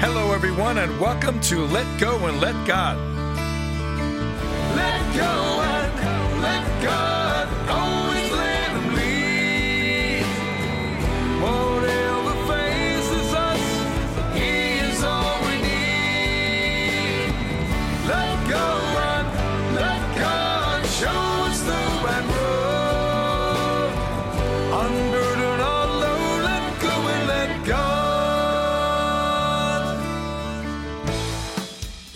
Hello, everyone, and welcome to Let Go and Let God. Let go and let God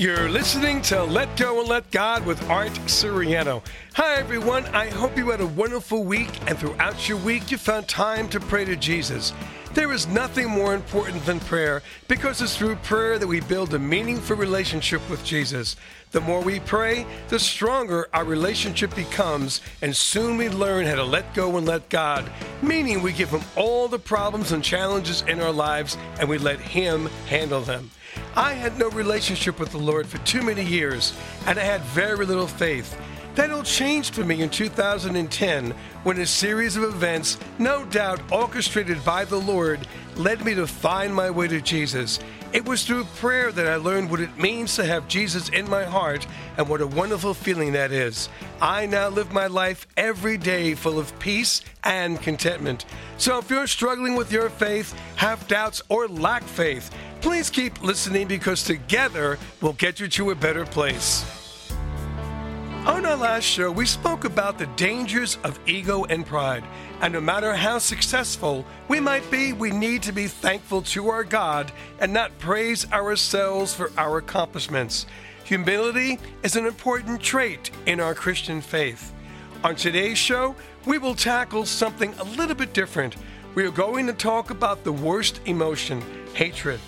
You're listening to Let Go and Let God with Art Suriano. Hi, everyone. I hope you had a wonderful week, and throughout your week, you found time to pray to Jesus. There is nothing more important than prayer because it's through prayer that we build a meaningful relationship with Jesus. The more we pray, the stronger our relationship becomes, and soon we learn how to let go and let God, meaning we give Him all the problems and challenges in our lives and we let Him handle them. I had no relationship with the Lord for too many years, and I had very little faith. That all changed for me in 2010 when a series of events, no doubt orchestrated by the Lord, led me to find my way to Jesus. It was through prayer that I learned what it means to have Jesus in my heart and what a wonderful feeling that is. I now live my life every day full of peace and contentment. So if you're struggling with your faith, have doubts, or lack faith, please keep listening because together we'll get you to a better place. On our last show, we spoke about the dangers of ego and pride. And no matter how successful we might be, we need to be thankful to our God and not praise ourselves for our accomplishments. Humility is an important trait in our Christian faith. On today's show, we will tackle something a little bit different. We are going to talk about the worst emotion hatred.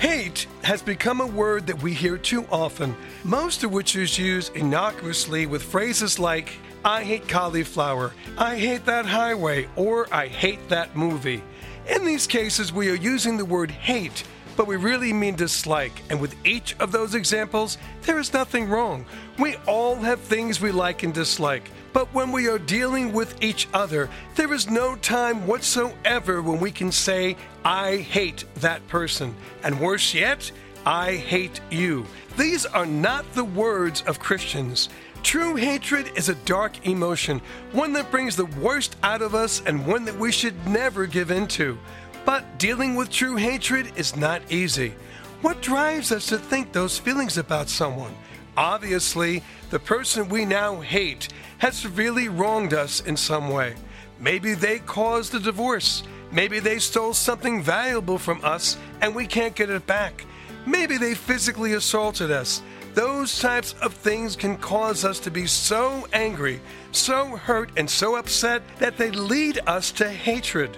Hate has become a word that we hear too often, most of which is used innocuously with phrases like, I hate cauliflower, I hate that highway, or I hate that movie. In these cases, we are using the word hate, but we really mean dislike, and with each of those examples, there is nothing wrong. We all have things we like and dislike. But when we are dealing with each other, there is no time whatsoever when we can say, I hate that person. And worse yet, I hate you. These are not the words of Christians. True hatred is a dark emotion, one that brings the worst out of us and one that we should never give in to. But dealing with true hatred is not easy. What drives us to think those feelings about someone? Obviously, the person we now hate has severely wronged us in some way. Maybe they caused a divorce. Maybe they stole something valuable from us and we can't get it back. Maybe they physically assaulted us. Those types of things can cause us to be so angry, so hurt, and so upset that they lead us to hatred.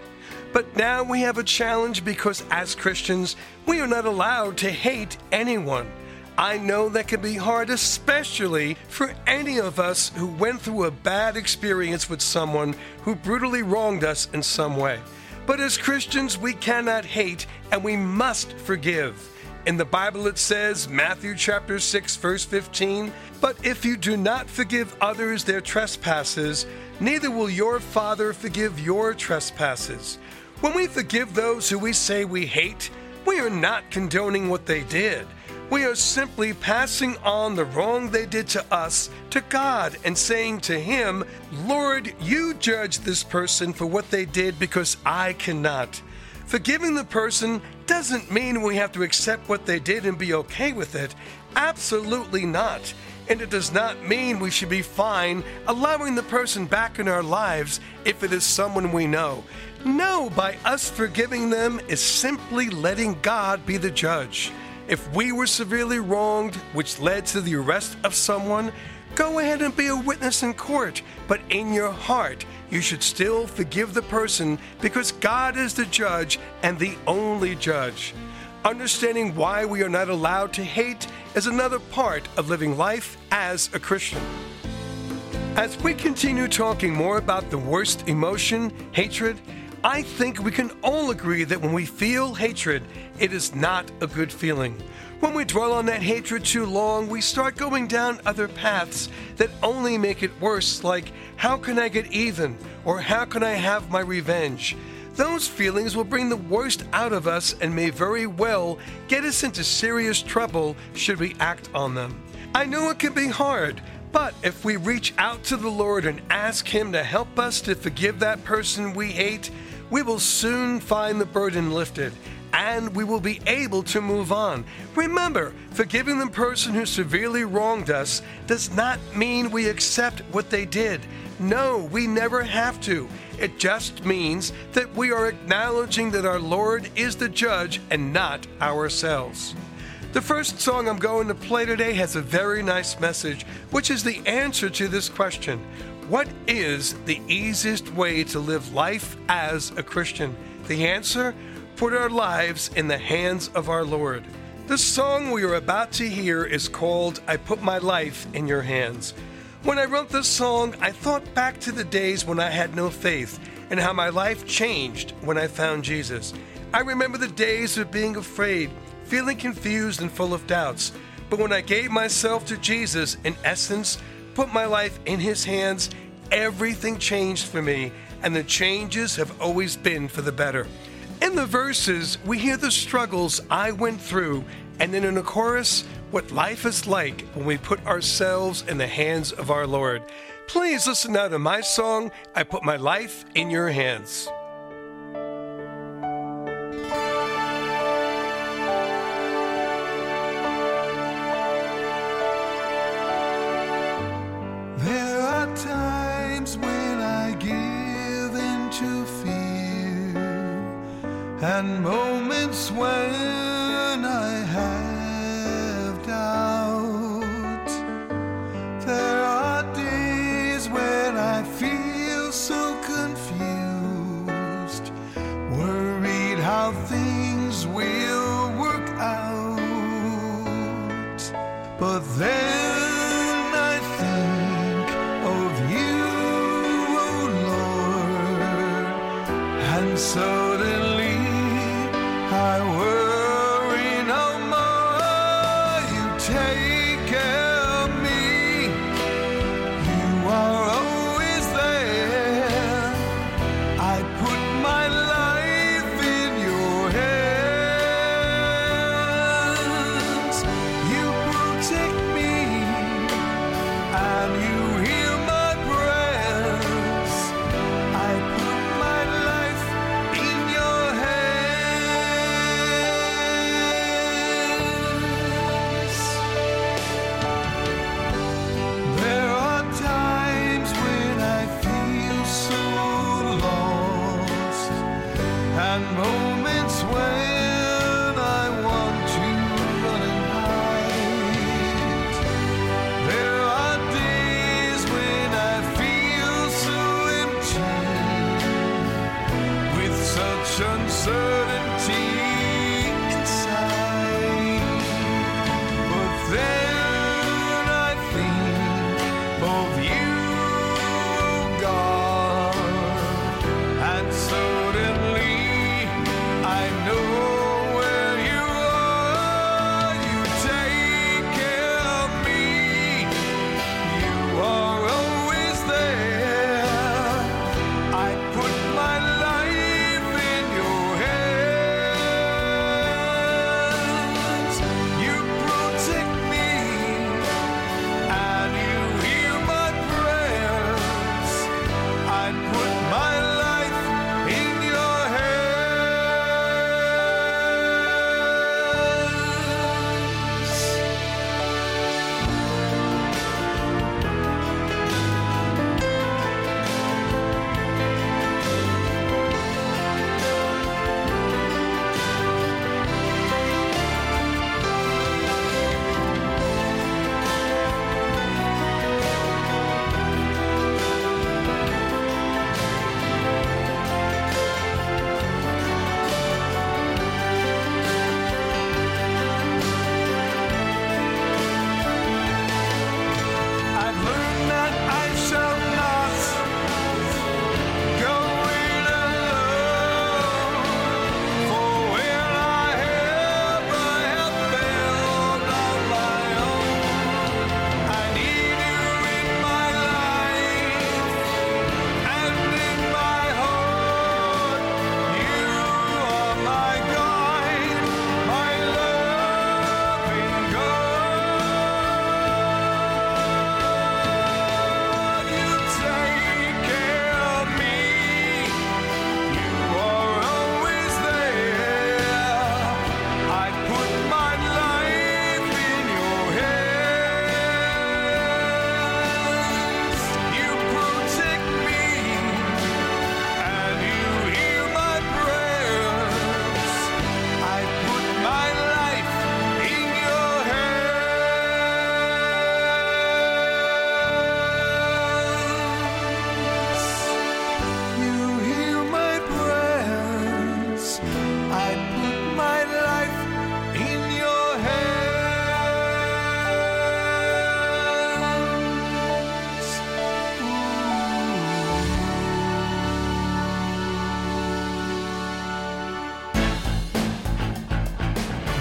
But now we have a challenge because as Christians, we are not allowed to hate anyone. I know that can be hard, especially for any of us who went through a bad experience with someone who brutally wronged us in some way. But as Christians, we cannot hate and we must forgive. In the Bible, it says, Matthew chapter 6, verse 15, But if you do not forgive others their trespasses, neither will your Father forgive your trespasses. When we forgive those who we say we hate, we are not condoning what they did. We are simply passing on the wrong they did to us to God and saying to Him, Lord, you judge this person for what they did because I cannot. Forgiving the person doesn't mean we have to accept what they did and be okay with it. Absolutely not. And it does not mean we should be fine allowing the person back in our lives if it is someone we know. No, by us forgiving them is simply letting God be the judge. If we were severely wronged, which led to the arrest of someone, go ahead and be a witness in court. But in your heart, you should still forgive the person because God is the judge and the only judge. Understanding why we are not allowed to hate is another part of living life as a Christian. As we continue talking more about the worst emotion, hatred, I think we can all agree that when we feel hatred, it is not a good feeling. When we dwell on that hatred too long, we start going down other paths that only make it worse, like how can I get even? Or how can I have my revenge? those feelings will bring the worst out of us and may very well get us into serious trouble should we act on them. I know it can be hard, but if we reach out to the Lord and ask Him to help us to forgive that person we hate, we will soon find the burden lifted and we will be able to move on. Remember, forgiving the person who severely wronged us does not mean we accept what they did. No, we never have to. It just means that we are acknowledging that our Lord is the judge and not ourselves. The first song I'm going to play today has a very nice message, which is the answer to this question What is the easiest way to live life as a Christian? The answer Put our lives in the hands of our Lord. The song we are about to hear is called I Put My Life in Your Hands. When I wrote this song, I thought back to the days when I had no faith and how my life changed when I found Jesus. I remember the days of being afraid feeling confused and full of doubts. But when I gave myself to Jesus, in essence, put my life in His hands, everything changed for me, and the changes have always been for the better. In the verses, we hear the struggles I went through, and then in the chorus, what life is like when we put ourselves in the hands of our Lord. Please listen now to my song, I Put My Life in Your Hands.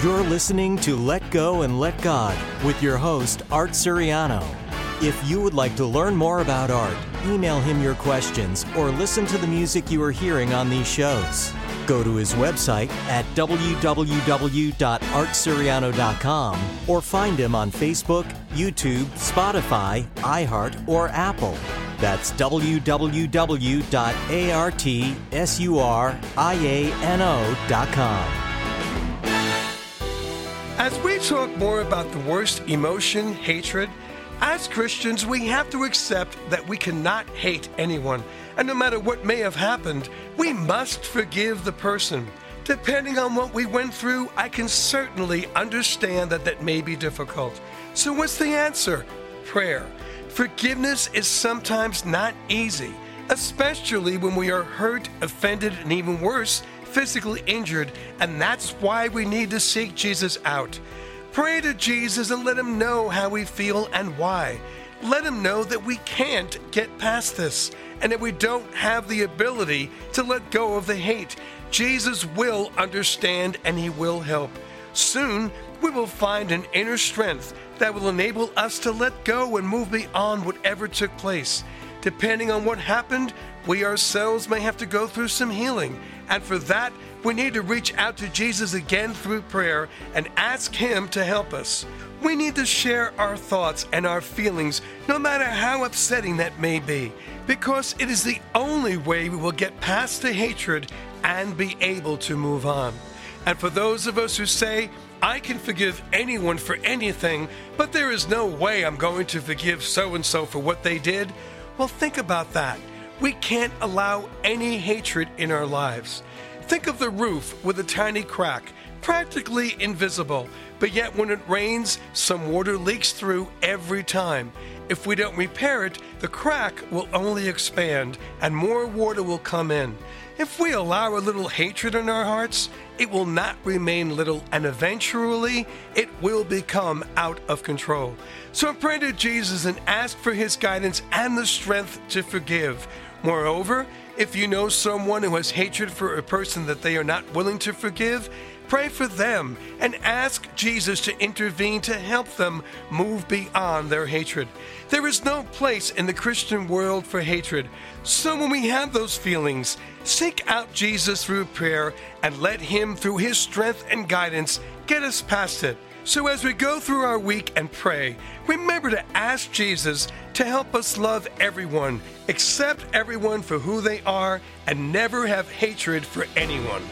You're listening to Let Go and Let God with your host, Art Suriano. If you would like to learn more about Art, email him your questions or listen to the music you are hearing on these shows. Go to his website at www.artsuriano.com or find him on Facebook, YouTube, Spotify, iHeart, or Apple. That's www.artsuriano.com. As we talk more about the worst emotion, hatred, as Christians, we have to accept that we cannot hate anyone. And no matter what may have happened, we must forgive the person. Depending on what we went through, I can certainly understand that that may be difficult. So, what's the answer? Prayer. Forgiveness is sometimes not easy, especially when we are hurt, offended, and even worse, physically injured, and that's why we need to seek Jesus out. Pray to Jesus and let him know how we feel and why. Let him know that we can't get past this and that we don't have the ability to let go of the hate. Jesus will understand and he will help. Soon, we will find an inner strength that will enable us to let go and move beyond whatever took place. Depending on what happened, we ourselves may have to go through some healing. And for that, we need to reach out to Jesus again through prayer and ask Him to help us. We need to share our thoughts and our feelings, no matter how upsetting that may be, because it is the only way we will get past the hatred and be able to move on. And for those of us who say, I can forgive anyone for anything, but there is no way I'm going to forgive so and so for what they did, well, think about that. We can't allow any hatred in our lives. Think of the roof with a tiny crack, practically invisible, but yet when it rains, some water leaks through every time. If we don't repair it, the crack will only expand and more water will come in. If we allow a little hatred in our hearts, it will not remain little and eventually it will become out of control. So pray to Jesus and ask for his guidance and the strength to forgive. Moreover, if you know someone who has hatred for a person that they are not willing to forgive, pray for them and ask Jesus to intervene to help them move beyond their hatred. There is no place in the Christian world for hatred. So when we have those feelings, seek out Jesus through prayer and let Him, through His strength and guidance, get us past it. So, as we go through our week and pray, remember to ask Jesus to help us love everyone, accept everyone for who they are, and never have hatred for anyone.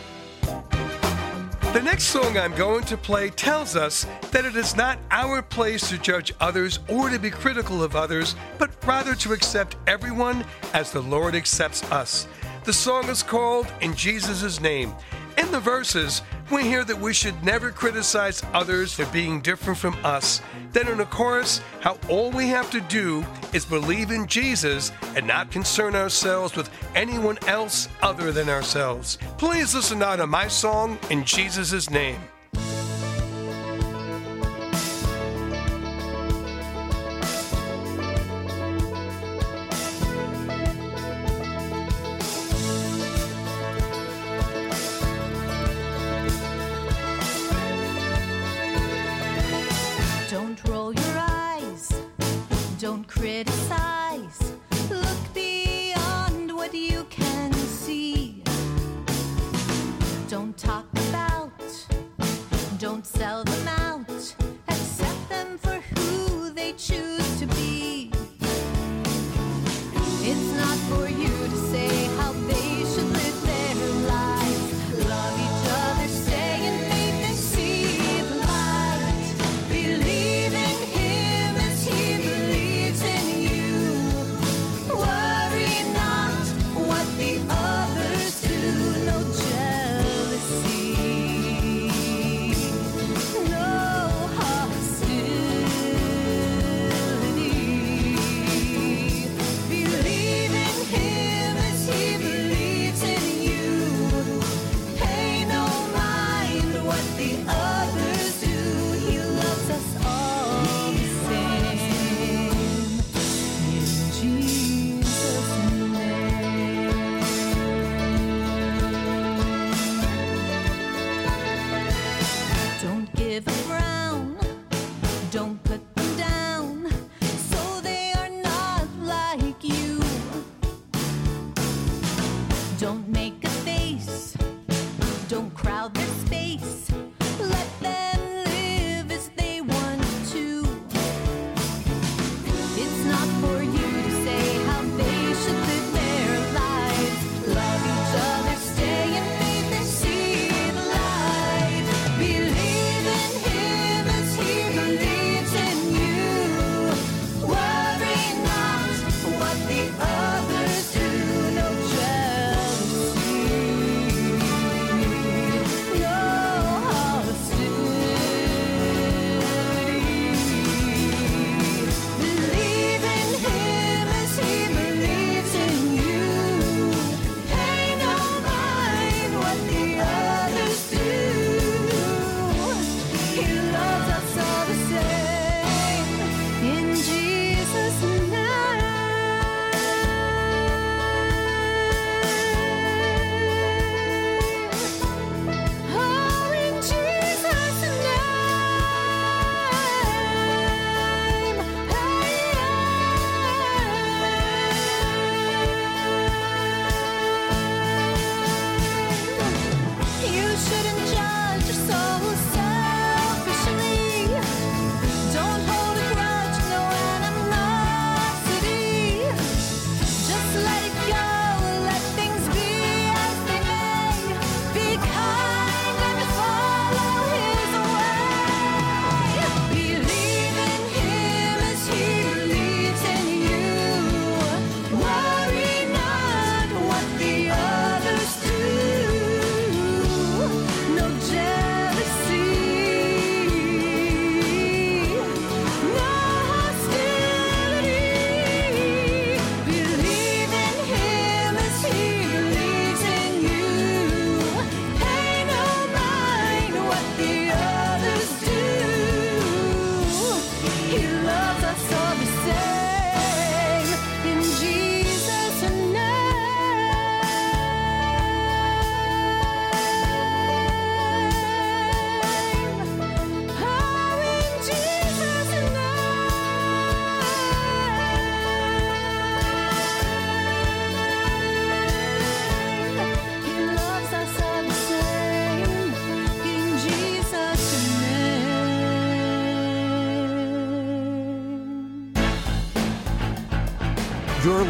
The next song I'm going to play tells us that it is not our place to judge others or to be critical of others, but rather to accept everyone as the Lord accepts us. The song is called In Jesus' Name. In the verses, we hear that we should never criticize others for being different from us. Then in the chorus, how all we have to do is believe in Jesus and not concern ourselves with anyone else other than ourselves. Please listen now to my song in Jesus' name.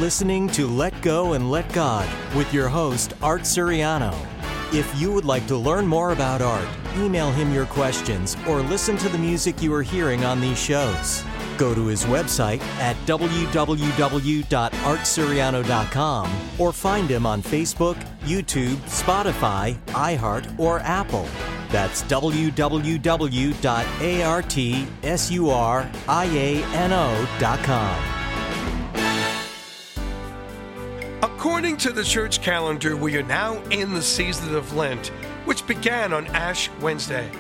Listening to Let Go and Let God with your host, Art Suriano. If you would like to learn more about Art, email him your questions or listen to the music you are hearing on these shows. Go to his website at www.artsuriano.com or find him on Facebook, YouTube, Spotify, iHeart, or Apple. That's www.artsuriano.com. According to the church calendar, we are now in the season of Lent, which began on Ash Wednesday.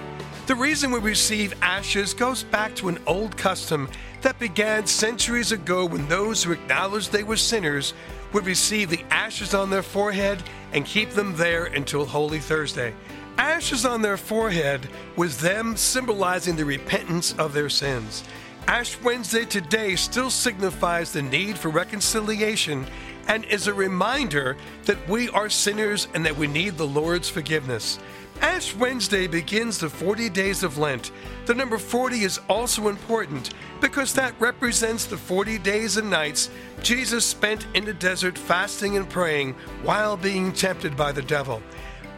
The reason we receive ashes goes back to an old custom that began centuries ago when those who acknowledged they were sinners would receive the ashes on their forehead and keep them there until Holy Thursday. Ashes on their forehead was them symbolizing the repentance of their sins. Ash Wednesday today still signifies the need for reconciliation and is a reminder that we are sinners and that we need the Lord's forgiveness. Ash Wednesday begins the 40 days of Lent. The number 40 is also important because that represents the 40 days and nights Jesus spent in the desert fasting and praying while being tempted by the devil.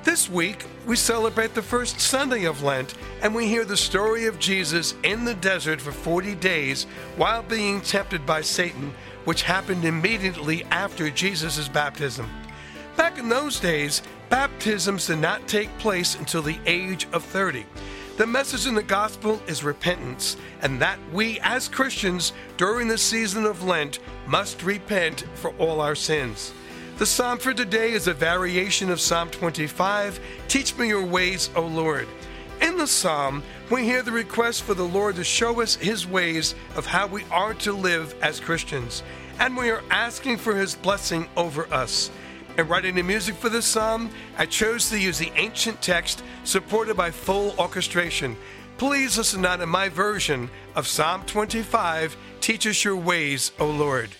This week, we celebrate the first Sunday of Lent and we hear the story of Jesus in the desert for 40 days while being tempted by Satan, which happened immediately after Jesus' baptism. Back in those days, baptisms did not take place until the age of 30. The message in the gospel is repentance, and that we as Christians during the season of Lent must repent for all our sins. The psalm for today is a variation of Psalm 25 Teach me your ways, O Lord. In the psalm, we hear the request for the Lord to show us his ways of how we are to live as Christians, and we are asking for his blessing over us. In writing the music for this psalm, I chose to use the ancient text supported by full orchestration. Please listen now to my version of Psalm 25 Teach us your ways, O Lord.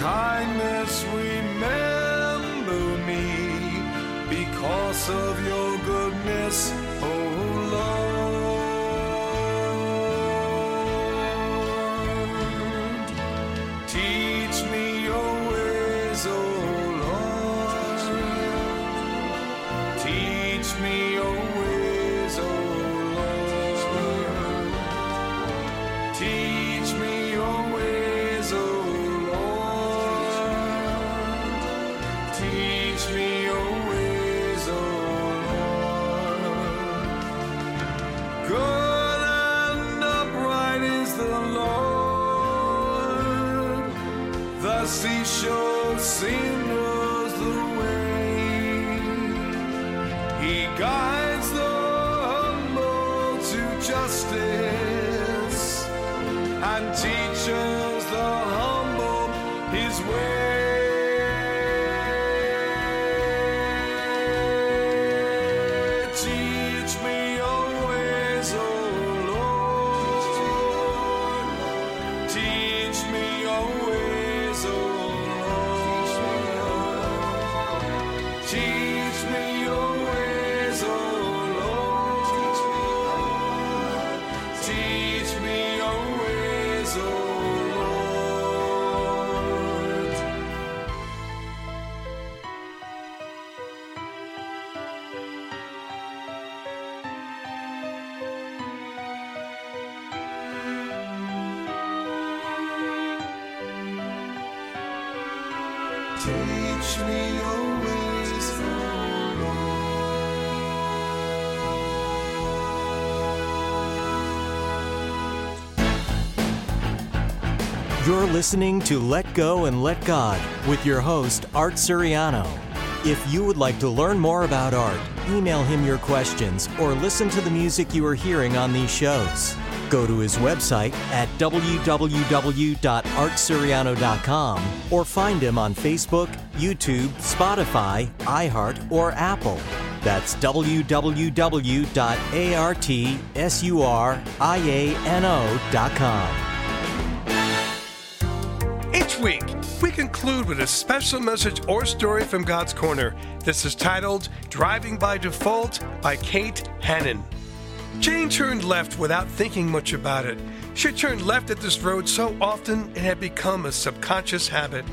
Kindness, remember me. Because of your goodness, He guides the humble to justice and teaches the humble his way. You're listening to Let Go and Let God with your host, Art Suriano. If you would like to learn more about Art, email him your questions or listen to the music you are hearing on these shows. Go to his website at www.artsuriano.com or find him on Facebook, YouTube, Spotify, iHeart, or Apple. That's www.artsuriano.com. Each week, we conclude with a special message or story from God's Corner. This is titled Driving by Default by Kate Hannon. Jane turned left without thinking much about it. She turned left at this road so often it had become a subconscious habit.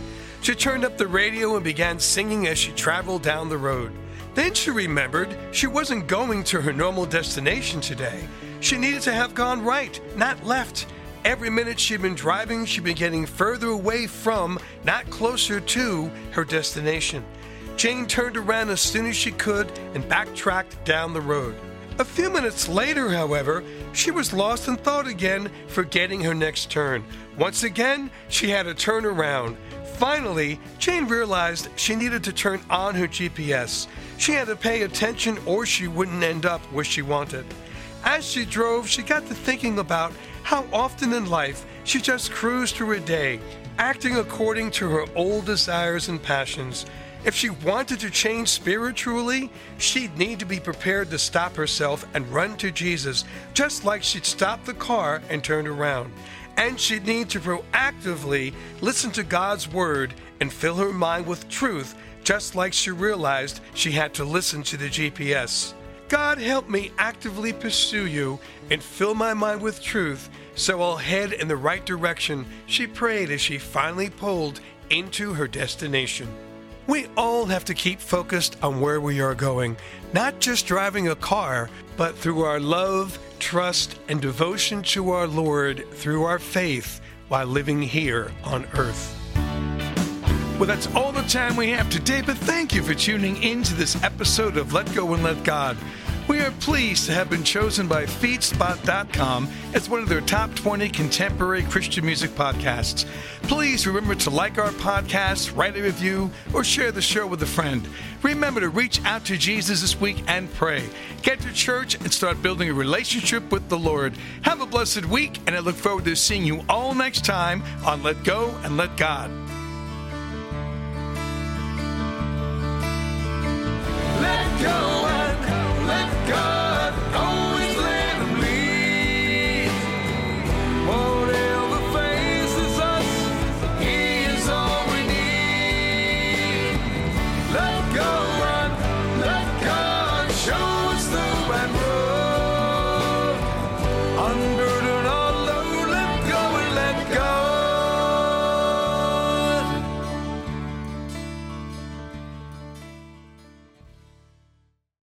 She turned up the radio and began singing as she traveled down the road. Then she remembered she wasn't going to her normal destination today. She needed to have gone right, not left. Every minute she'd been driving, she'd been getting further away from, not closer to, her destination. Jane turned around as soon as she could and backtracked down the road. A few minutes later, however, she was lost in thought again, forgetting her next turn. Once again, she had to turn around. Finally, Jane realized she needed to turn on her GPS. She had to pay attention or she wouldn't end up where she wanted. As she drove, she got to thinking about how often in life she just cruised through a day, acting according to her old desires and passions. If she wanted to change spiritually, she'd need to be prepared to stop herself and run to Jesus, just like she'd stop the car and turned around. And she'd need to proactively listen to God's word and fill her mind with truth, just like she realized she had to listen to the GPS. God help me actively pursue you and fill my mind with truth so I'll head in the right direction, she prayed as she finally pulled into her destination. We all have to keep focused on where we are going, not just driving a car, but through our love, trust, and devotion to our Lord through our faith while living here on earth. Well, that's all the time we have today, but thank you for tuning in to this episode of Let Go and Let God. We are pleased to have been chosen by FeedSpot.com as one of their top 20 contemporary Christian music podcasts. Please remember to like our podcast, write a review, or share the show with a friend. Remember to reach out to Jesus this week and pray. Get to church and start building a relationship with the Lord. Have a blessed week, and I look forward to seeing you all next time on Let Go and Let God. Let go and